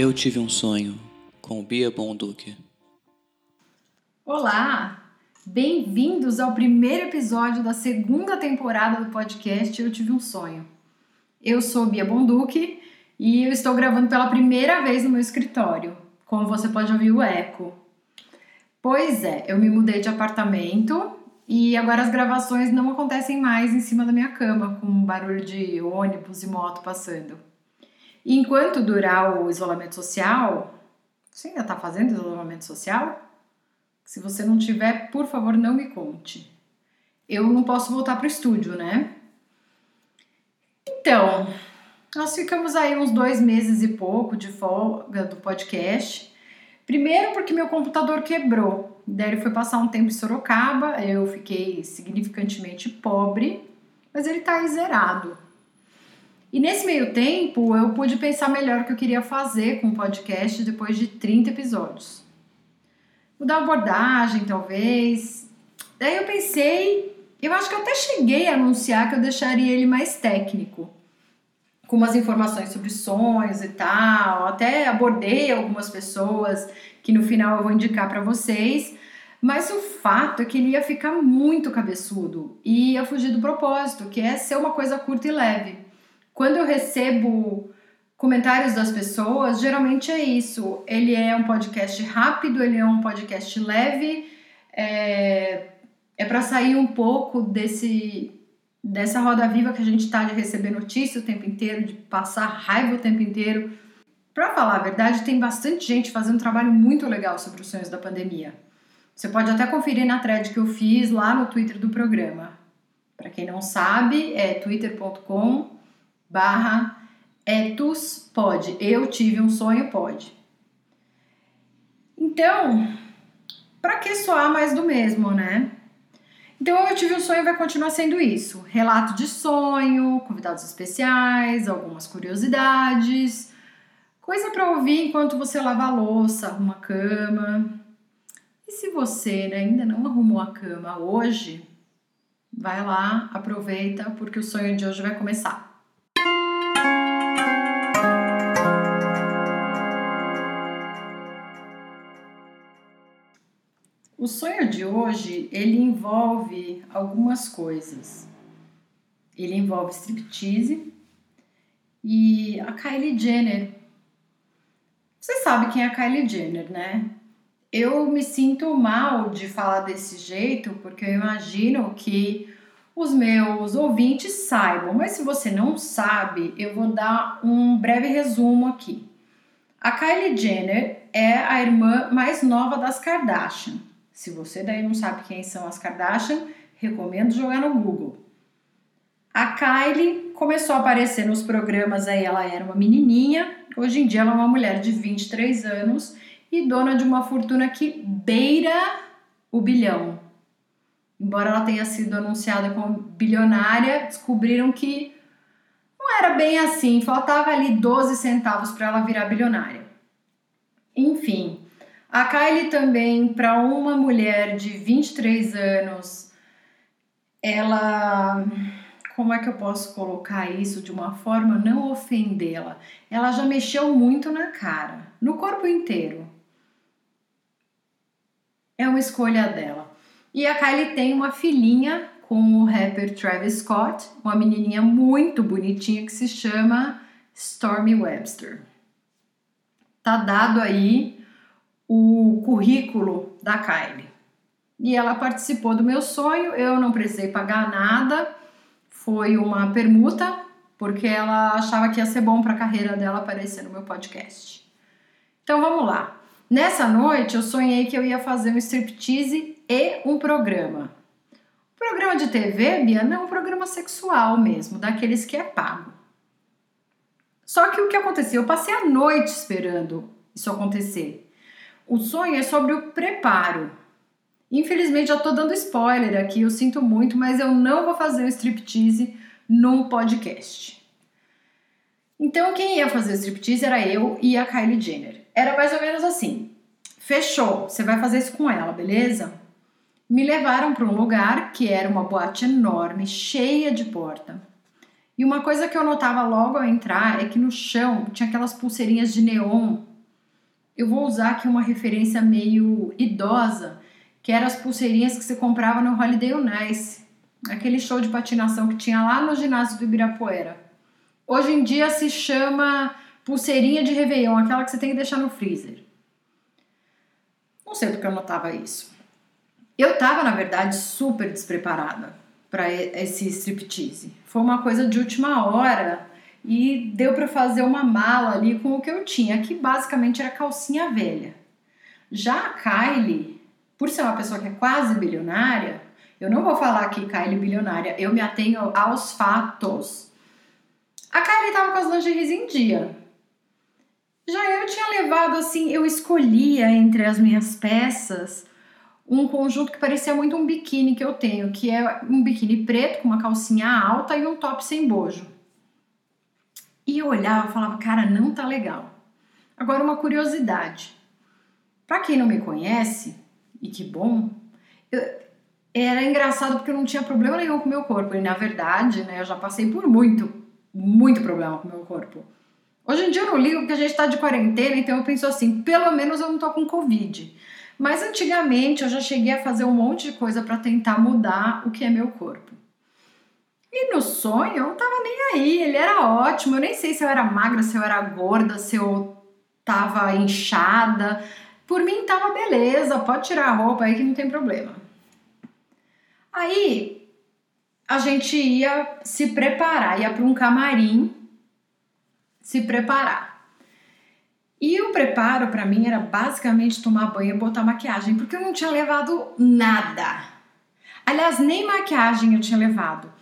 Eu tive um sonho com Bia Bonduque. Olá! Bem-vindos ao primeiro episódio da segunda temporada do podcast Eu Tive um Sonho. Eu sou Bia Bonduque e eu estou gravando pela primeira vez no meu escritório, como você pode ouvir o eco. Pois é, eu me mudei de apartamento e agora as gravações não acontecem mais em cima da minha cama, com barulho de ônibus e moto passando. Enquanto durar o isolamento social, você ainda está fazendo isolamento social? Se você não tiver, por favor, não me conte. Eu não posso voltar para o estúdio, né? Então, nós ficamos aí uns dois meses e pouco de folga do podcast. Primeiro porque meu computador quebrou. Daí ele foi passar um tempo em Sorocaba, eu fiquei significantemente pobre, mas ele tá aí zerado. E nesse meio tempo eu pude pensar melhor o que eu queria fazer com o podcast depois de 30 episódios mudar a abordagem, talvez. Daí eu pensei, eu acho que eu até cheguei a anunciar que eu deixaria ele mais técnico, com umas informações sobre sonhos e tal. Até abordei algumas pessoas que no final eu vou indicar para vocês. Mas o fato é que ele ia ficar muito cabeçudo e ia fugir do propósito, que é ser uma coisa curta e leve. Quando eu recebo comentários das pessoas, geralmente é isso. Ele é um podcast rápido, ele é um podcast leve, é, é para sair um pouco desse dessa roda viva que a gente está de receber notícia o tempo inteiro, de passar raiva o tempo inteiro. Para falar a verdade, tem bastante gente fazendo um trabalho muito legal sobre os sonhos da pandemia. Você pode até conferir na thread que eu fiz lá no Twitter do programa. Para quem não sabe, é twitter.com barra etus pode. Eu tive um sonho pode. Então, para que soar mais do mesmo, né? Então, eu tive um sonho vai continuar sendo isso: relato de sonho, convidados especiais, algumas curiosidades, coisa para ouvir enquanto você lava a louça, arruma a cama. E se você né, ainda não arrumou a cama hoje, vai lá, aproveita, porque o sonho de hoje vai começar. O sonho de hoje, ele envolve algumas coisas. Ele envolve striptease e a Kylie Jenner. Você sabe quem é a Kylie Jenner, né? Eu me sinto mal de falar desse jeito porque eu imagino que os meus ouvintes saibam, mas se você não sabe, eu vou dar um breve resumo aqui. A Kylie Jenner é a irmã mais nova das Kardashian. Se você daí não sabe quem são as Kardashian, recomendo jogar no Google. A Kylie começou a aparecer nos programas aí, ela era uma menininha, hoje em dia ela é uma mulher de 23 anos e dona de uma fortuna que beira o bilhão. Embora ela tenha sido anunciada como bilionária, descobriram que não era bem assim, faltava ali 12 centavos para ela virar bilionária. Enfim, a Kylie também, para uma mulher de 23 anos, ela. Como é que eu posso colocar isso de uma forma não ofendê-la? Ela já mexeu muito na cara, no corpo inteiro. É uma escolha dela. E a Kylie tem uma filhinha com o rapper Travis Scott, uma menininha muito bonitinha que se chama Stormy Webster. Tá dado aí o currículo da Kylie. E ela participou do meu sonho, eu não precisei pagar nada, foi uma permuta, porque ela achava que ia ser bom para a carreira dela aparecer no meu podcast. Então vamos lá. Nessa noite eu sonhei que eu ia fazer um striptease e um programa. programa de TV, Bia, não, um programa sexual mesmo, daqueles que é pago. Só que o que aconteceu? Eu passei a noite esperando isso acontecer. O sonho é sobre o preparo. Infelizmente, já estou dando spoiler aqui, eu sinto muito, mas eu não vou fazer um striptease no podcast. Então, quem ia fazer o striptease era eu e a Kylie Jenner. Era mais ou menos assim: fechou, você vai fazer isso com ela, beleza? Me levaram para um lugar que era uma boate enorme, cheia de porta. E uma coisa que eu notava logo ao entrar é que no chão tinha aquelas pulseirinhas de neon. Eu vou usar aqui uma referência meio idosa, que eram as pulseirinhas que você comprava no Holiday on Ice, aquele show de patinação que tinha lá no ginásio do Ibirapuera. Hoje em dia se chama pulseirinha de Réveillon, aquela que você tem que deixar no freezer. Não sei porque eu notava isso. Eu tava, na verdade, super despreparada para esse striptease. Foi uma coisa de última hora e deu para fazer uma mala ali com o que eu tinha, que basicamente era calcinha velha. Já a Kylie, por ser uma pessoa que é quase bilionária, eu não vou falar aqui Kylie bilionária, eu me atenho aos fatos. A Kylie tava com as lingeries em dia. Já eu tinha levado assim, eu escolhia entre as minhas peças um conjunto que parecia muito um biquíni que eu tenho, que é um biquíni preto com uma calcinha alta e um top sem bojo. E eu olhava e falava, cara, não tá legal. Agora uma curiosidade. Para quem não me conhece, e que bom, eu, era engraçado porque eu não tinha problema nenhum com o meu corpo. E na verdade, né, eu já passei por muito, muito problema com o meu corpo. Hoje em dia eu não ligo porque a gente tá de quarentena, então eu penso assim, pelo menos eu não tô com Covid. Mas antigamente eu já cheguei a fazer um monte de coisa para tentar mudar o que é meu corpo. E no sonho eu não tava nem aí, ele era ótimo. Eu nem sei se eu era magra, se eu era gorda, se eu tava inchada. Por mim tava beleza, pode tirar a roupa aí que não tem problema. Aí a gente ia se preparar, ia para um camarim se preparar. E o preparo para mim era basicamente tomar banho e botar maquiagem, porque eu não tinha levado nada. Aliás, nem maquiagem eu tinha levado.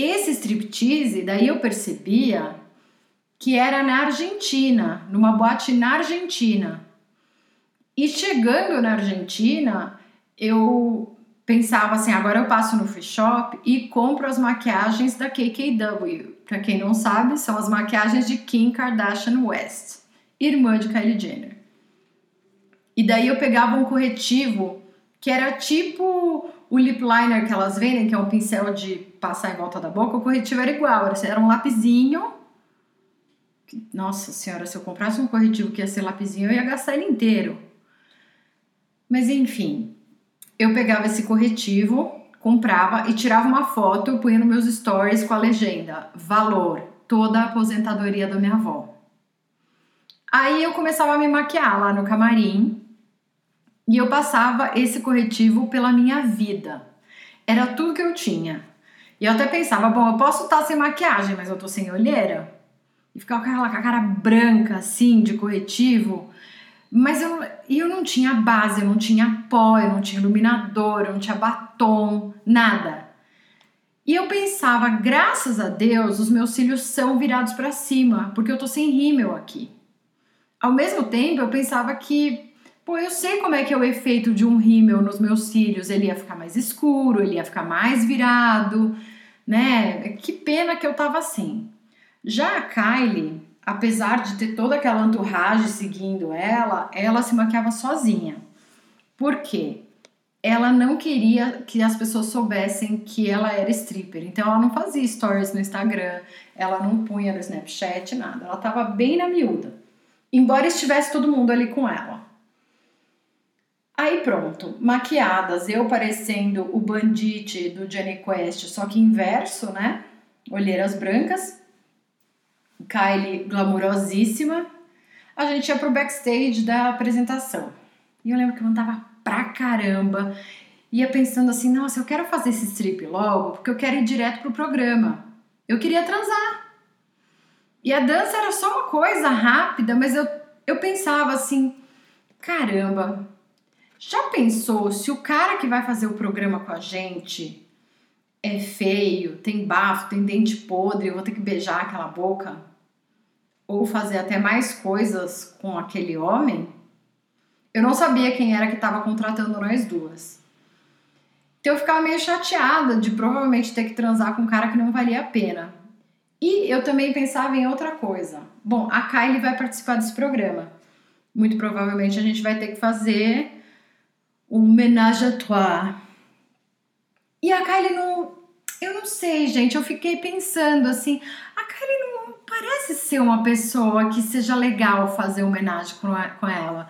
Esse striptease, daí eu percebia que era na Argentina, numa boate na Argentina. E chegando na Argentina, eu pensava assim, agora eu passo no free shop e compro as maquiagens da KKW. Para quem não sabe, são as maquiagens de Kim Kardashian West irmã de Kylie Jenner. E daí eu pegava um corretivo que era tipo o lip liner que elas vendem, que é um pincel de passar em volta da boca, o corretivo era igual, era um lapisinho. Nossa senhora, se eu comprasse um corretivo que ia ser lapisinho, eu ia gastar ele inteiro. Mas enfim, eu pegava esse corretivo, comprava e tirava uma foto, eu punha nos meus stories com a legenda: valor, toda a aposentadoria da minha avó. Aí eu começava a me maquiar lá no camarim e eu passava esse corretivo pela minha vida. Era tudo que eu tinha. E eu até pensava, bom, eu posso estar sem maquiagem, mas eu tô sem olheira. E ficava com aquela cara branca, assim, de corretivo. Mas eu, eu não tinha base, eu não tinha pó, eu não tinha iluminador, eu não tinha batom, nada. E eu pensava, graças a Deus, os meus cílios são virados para cima, porque eu tô sem rímel aqui. Ao mesmo tempo, eu pensava que, pô, eu sei como é que é o efeito de um rímel nos meus cílios, ele ia ficar mais escuro, ele ia ficar mais virado, né? Que pena que eu tava assim. Já a Kylie, apesar de ter toda aquela entourage seguindo ela, ela se maquiava sozinha. Por quê? Ela não queria que as pessoas soubessem que ela era stripper. Então ela não fazia stories no Instagram, ela não punha no Snapchat, nada. Ela tava bem na miúda embora estivesse todo mundo ali com ela. Aí pronto, maquiadas, eu parecendo o Bandite do Jenny Quest, só que inverso, né? Olheiras brancas, Kylie glamurosíssima. A gente ia pro backstage da apresentação. E eu lembro que eu andava pra caramba, ia pensando assim, nossa, eu quero fazer esse strip logo, porque eu quero ir direto pro programa. Eu queria transar. E a dança era só uma coisa rápida, mas eu, eu pensava assim: caramba, já pensou se o cara que vai fazer o programa com a gente é feio, tem bafo, tem dente podre, eu vou ter que beijar aquela boca? Ou fazer até mais coisas com aquele homem? Eu não sabia quem era que estava contratando nós duas. Então eu ficava meio chateada de provavelmente ter que transar com um cara que não valia a pena. E eu também pensava em outra coisa. Bom, a Kylie vai participar desse programa. Muito provavelmente a gente vai ter que fazer um ménage à trois. E a Kylie não, eu não sei, gente, eu fiquei pensando assim, a Kylie não parece ser uma pessoa que seja legal fazer homenagem com ela.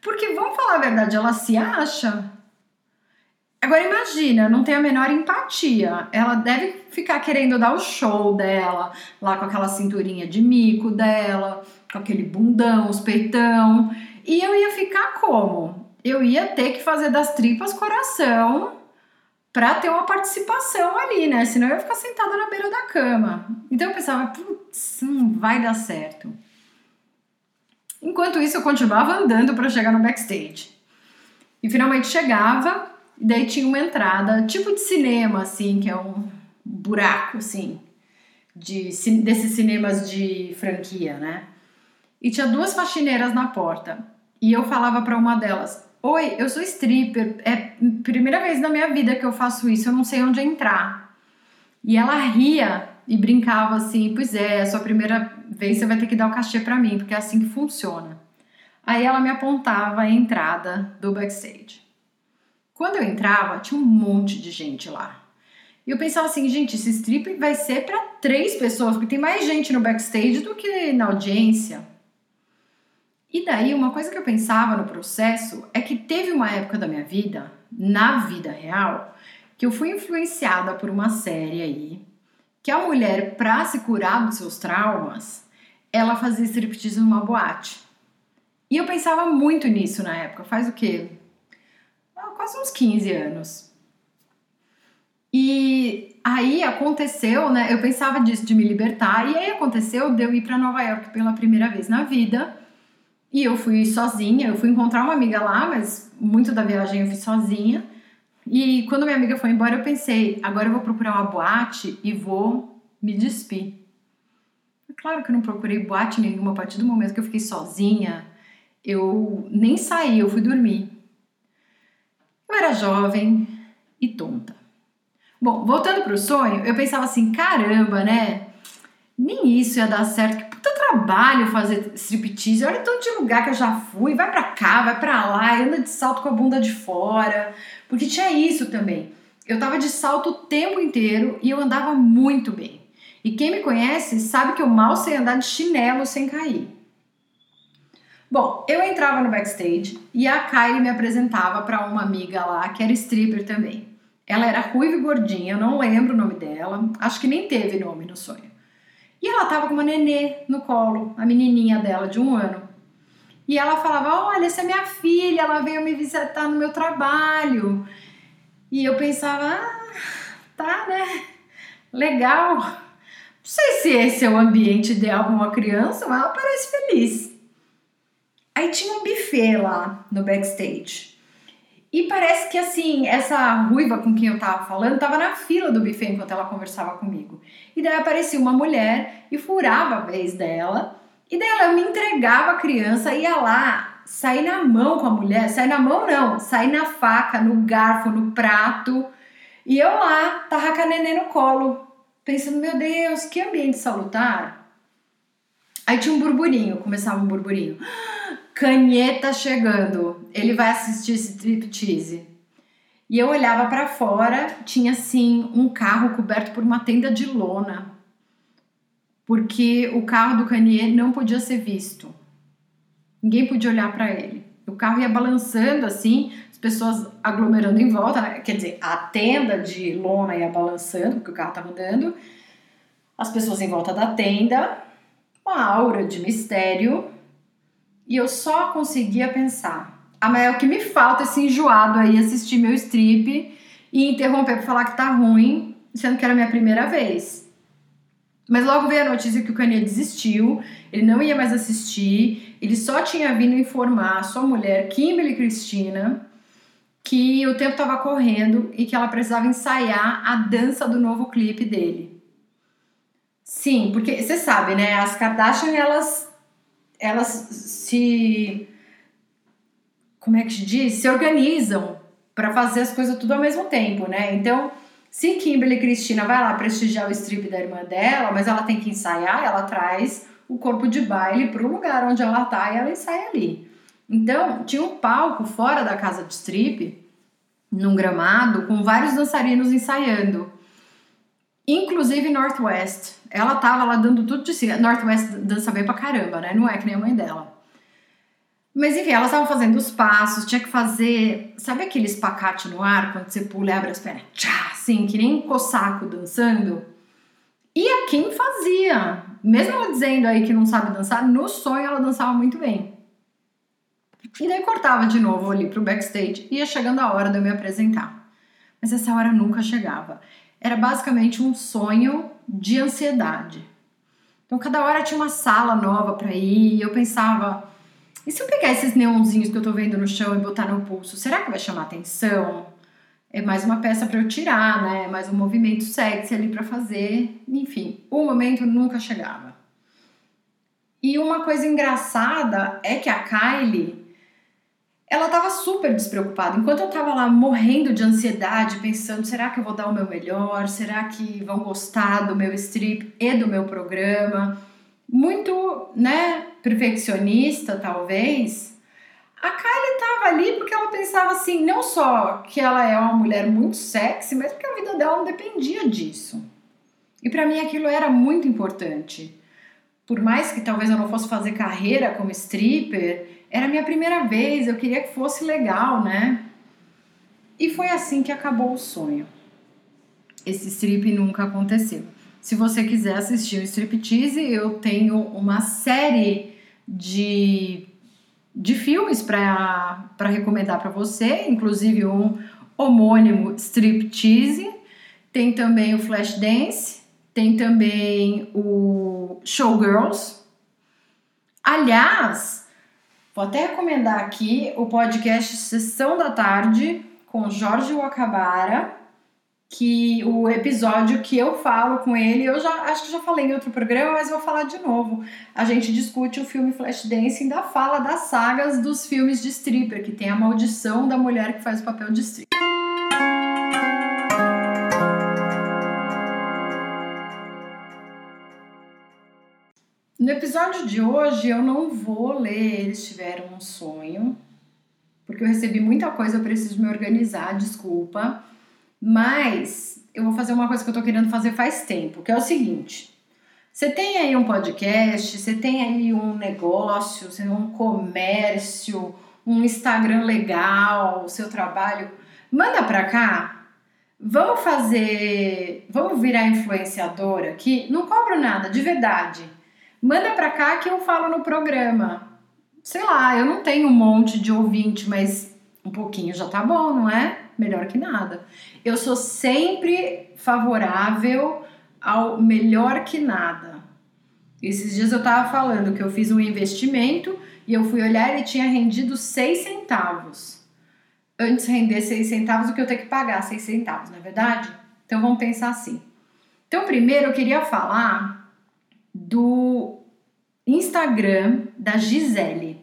Porque, vamos falar a verdade, ela se acha. Agora imagina, não tem a menor empatia. Ela deve ficar querendo dar o show dela, lá com aquela cinturinha de mico dela, com aquele bundão, os peitão. E eu ia ficar como? Eu ia ter que fazer das tripas coração para ter uma participação ali, né? Senão eu ia ficar sentada na beira da cama. Então eu pensava, putz, não vai dar certo. Enquanto isso, eu continuava andando para chegar no backstage. E finalmente chegava, e daí tinha uma entrada, tipo de cinema, assim, que é um buraco, assim, de, desses cinemas de franquia, né? E tinha duas faxineiras na porta. E eu falava para uma delas: Oi, eu sou stripper. É primeira vez na minha vida que eu faço isso, eu não sei onde entrar. E ela ria e brincava assim: Pois é, é a sua primeira vez você vai ter que dar o cachê para mim, porque é assim que funciona. Aí ela me apontava a entrada do backstage. Quando eu entrava, tinha um monte de gente lá. E eu pensava assim, gente, esse strip vai ser para três pessoas, porque tem mais gente no backstage do que na audiência. E daí, uma coisa que eu pensava no processo é que teve uma época da minha vida, na vida real, que eu fui influenciada por uma série aí, que a mulher, pra se curar dos seus traumas, ela fazia striptease numa boate. E eu pensava muito nisso na época, faz o quê? Ah, quase uns 15 anos. E aí aconteceu, né? Eu pensava disso de me libertar, e aí aconteceu de eu ir para Nova York pela primeira vez na vida e eu fui sozinha, eu fui encontrar uma amiga lá, mas muito da viagem eu fiz sozinha. E quando minha amiga foi embora, eu pensei, agora eu vou procurar uma boate e vou me despir. É claro que eu não procurei boate nenhuma a partir do momento que eu fiquei sozinha. Eu nem saí, eu fui dormir. Eu era jovem e tonta. Bom, voltando para o sonho, eu pensava assim, caramba, né? Nem isso ia dar certo trabalho fazer striptease. Olha tanto de lugar que eu já fui. Vai pra cá, vai pra lá, anda de salto com a bunda de fora. Porque tinha isso também. Eu tava de salto o tempo inteiro e eu andava muito bem. E quem me conhece sabe que eu mal sei andar de chinelo sem cair. Bom, eu entrava no backstage e a Kylie me apresentava para uma amiga lá que era stripper também. Ela era ruiva e gordinha, eu não lembro o nome dela, acho que nem teve nome no sonho. E ela tava com uma nenê no colo, a menininha dela de um ano. E ela falava: Olha, essa é minha filha, ela veio me visitar no meu trabalho. E eu pensava: Ah, tá, né? Legal. Não sei se esse é o ambiente ideal para uma criança, mas ela parece feliz. Aí tinha um buffet lá no backstage. E parece que assim, essa ruiva com quem eu tava falando tava na fila do buffet enquanto ela conversava comigo. E daí aparecia uma mulher e furava a vez dela. E daí ela me entregava a criança, ia lá, sair na mão com a mulher, sair na mão não, sair na faca, no garfo, no prato. E eu lá, tava com a neném no colo, pensando, meu Deus, que ambiente salutar. Aí tinha um burburinho, começava um burburinho. Kanye tá chegando, ele vai assistir esse striptease. E eu olhava para fora, tinha assim um carro coberto por uma tenda de lona, porque o carro do Kanye não podia ser visto. Ninguém podia olhar para ele. O carro ia balançando assim, as pessoas aglomerando em volta, né? quer dizer, a tenda de lona ia balançando, porque o carro estava andando, as pessoas em volta da tenda, uma aura de mistério e eu só conseguia pensar. Ah, mas é que me falta esse enjoado aí assistir meu strip e interromper pra falar que tá ruim, sendo que era a minha primeira vez. Mas logo veio a notícia que o Kanye desistiu, ele não ia mais assistir, ele só tinha vindo informar a sua mulher, Kimberly Cristina, que o tempo estava correndo e que ela precisava ensaiar a dança do novo clipe dele. Sim, porque você sabe, né? As Kardashian elas elas se como é que se diz? Se organizam para fazer as coisas tudo ao mesmo tempo, né? Então, se Kimberly Cristina vai lá prestigiar o strip da irmã dela, mas ela tem que ensaiar, ela traz o corpo de baile para o lugar onde ela tá e ela ensaia ali. Então, tinha um palco fora da casa de strip, num gramado, com vários dançarinos ensaiando. inclusive Northwest. Ela tava lá dando tudo de si. Northwest dança bem pra caramba, né? Não é que nem a mãe dela. Mas enfim, elas estavam fazendo os passos, tinha que fazer. Sabe aquele espacate no ar, quando você pula e abre as pernas? Tchá, assim, que nem um cossaco dançando? E a Kim fazia. Mesmo ela dizendo aí que não sabe dançar, no sonho ela dançava muito bem. E daí cortava de novo ali pro backstage. Ia chegando a hora de eu me apresentar. Mas essa hora nunca chegava. Era basicamente um sonho de ansiedade. Então cada hora tinha uma sala nova para ir. E eu pensava, e se eu pegar esses neonzinhos que eu tô vendo no chão e botar no pulso, será que vai chamar atenção? É mais uma peça para eu tirar, né? É mais um movimento sexy ali para fazer. Enfim, o momento nunca chegava. E uma coisa engraçada é que a Kylie, ela tava super despreocupada. Enquanto eu tava lá morrendo de ansiedade, pensando, será que eu vou dar o meu melhor? Será que vão gostar do meu strip e do meu programa? Muito, né, perfeccionista, talvez, a Kylie estava ali porque ela pensava assim, não só que ela é uma mulher muito sexy, mas porque a vida dela não dependia disso. E para mim aquilo era muito importante. Por mais que talvez eu não fosse fazer carreira como stripper, era a minha primeira vez, eu queria que fosse legal, né? E foi assim que acabou o sonho. Esse strip nunca aconteceu. Se você quiser assistir o striptease, eu tenho uma série de, de filmes para recomendar para você, inclusive um homônimo Striptease, tem também o Flashdance, tem também o Showgirls. Aliás, vou até recomendar aqui o podcast Sessão da Tarde com Jorge Wakabara que o episódio que eu falo com ele, eu já acho que já falei em outro programa, mas vou falar de novo. A gente discute o filme Flashdance e ainda fala das sagas dos filmes de stripper, que tem a maldição da mulher que faz o papel de stripper. No episódio de hoje eu não vou ler Eles Tiveram um Sonho, porque eu recebi muita coisa, eu preciso me organizar, desculpa. Mas eu vou fazer uma coisa que eu tô querendo fazer faz tempo, que é o seguinte. Você tem aí um podcast, você tem aí um negócio, você tem um comércio, um Instagram legal, o seu trabalho, manda pra cá. Vamos fazer, vamos virar influenciadora aqui, não cobro nada, de verdade. Manda pra cá que eu falo no programa. Sei lá, eu não tenho um monte de ouvinte, mas um pouquinho já tá bom, não é? Melhor que nada. Eu sou sempre favorável ao melhor que nada. Esses dias eu tava falando que eu fiz um investimento e eu fui olhar e tinha rendido 6 centavos. Antes render 6 centavos do que eu ter que pagar 6 centavos, não é verdade? Então vamos pensar assim. Então, primeiro eu queria falar do Instagram da Gisele.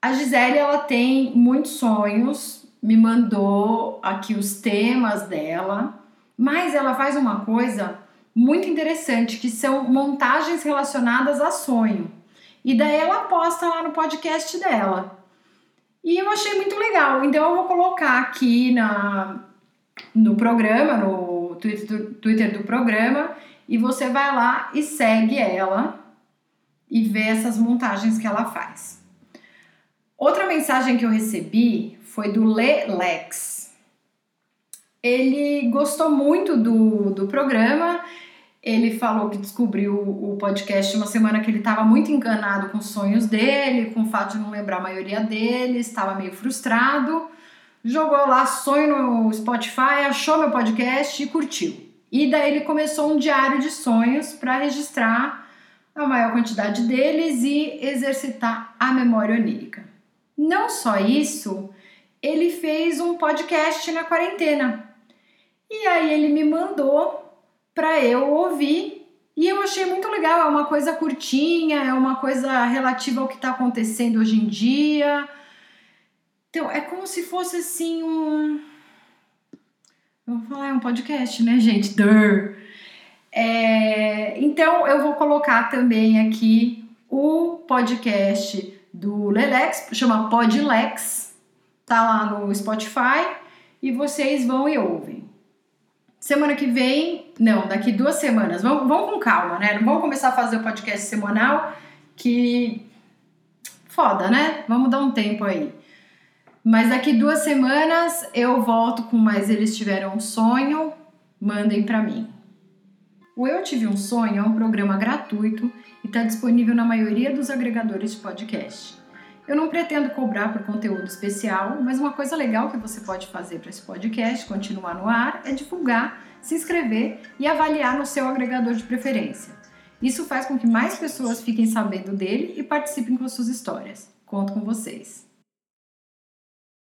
A Gisele ela tem muitos sonhos, me mandou aqui os temas dela, mas ela faz uma coisa muito interessante que são montagens relacionadas a sonho. E daí ela posta lá no podcast dela. E eu achei muito legal. Então eu vou colocar aqui na no programa, no Twitter, Twitter do programa, e você vai lá e segue ela e vê essas montagens que ela faz. Outra mensagem que eu recebi foi do Lelex. Ele gostou muito do, do programa. Ele falou que descobriu o podcast uma semana que ele estava muito enganado com os sonhos dele, com o fato de não lembrar a maioria deles, estava meio frustrado. Jogou lá sonho no Spotify, achou meu podcast e curtiu. E daí ele começou um diário de sonhos para registrar a maior quantidade deles e exercitar a memória onírica. Não só isso, ele fez um podcast na quarentena. E aí ele me mandou para eu ouvir e eu achei muito legal. É uma coisa curtinha, é uma coisa relativa ao que está acontecendo hoje em dia. Então é como se fosse assim um. Vou falar, é um podcast, né, gente? Durr. É... Então eu vou colocar também aqui o podcast do Lelex, chama Podlex, tá lá no Spotify e vocês vão e ouvem. Semana que vem, não, daqui duas semanas. Vamos, vamos com calma, né? Não começar a fazer o podcast semanal, que foda, né? Vamos dar um tempo aí. Mas daqui duas semanas eu volto com mais Eles Tiveram um Sonho. Mandem para mim. O Eu Tive um Sonho é um programa gratuito e está disponível na maioria dos agregadores de podcast. Eu não pretendo cobrar por conteúdo especial, mas uma coisa legal que você pode fazer para esse podcast continuar no ar é divulgar, se inscrever e avaliar no seu agregador de preferência. Isso faz com que mais pessoas fiquem sabendo dele e participem com suas histórias. Conto com vocês.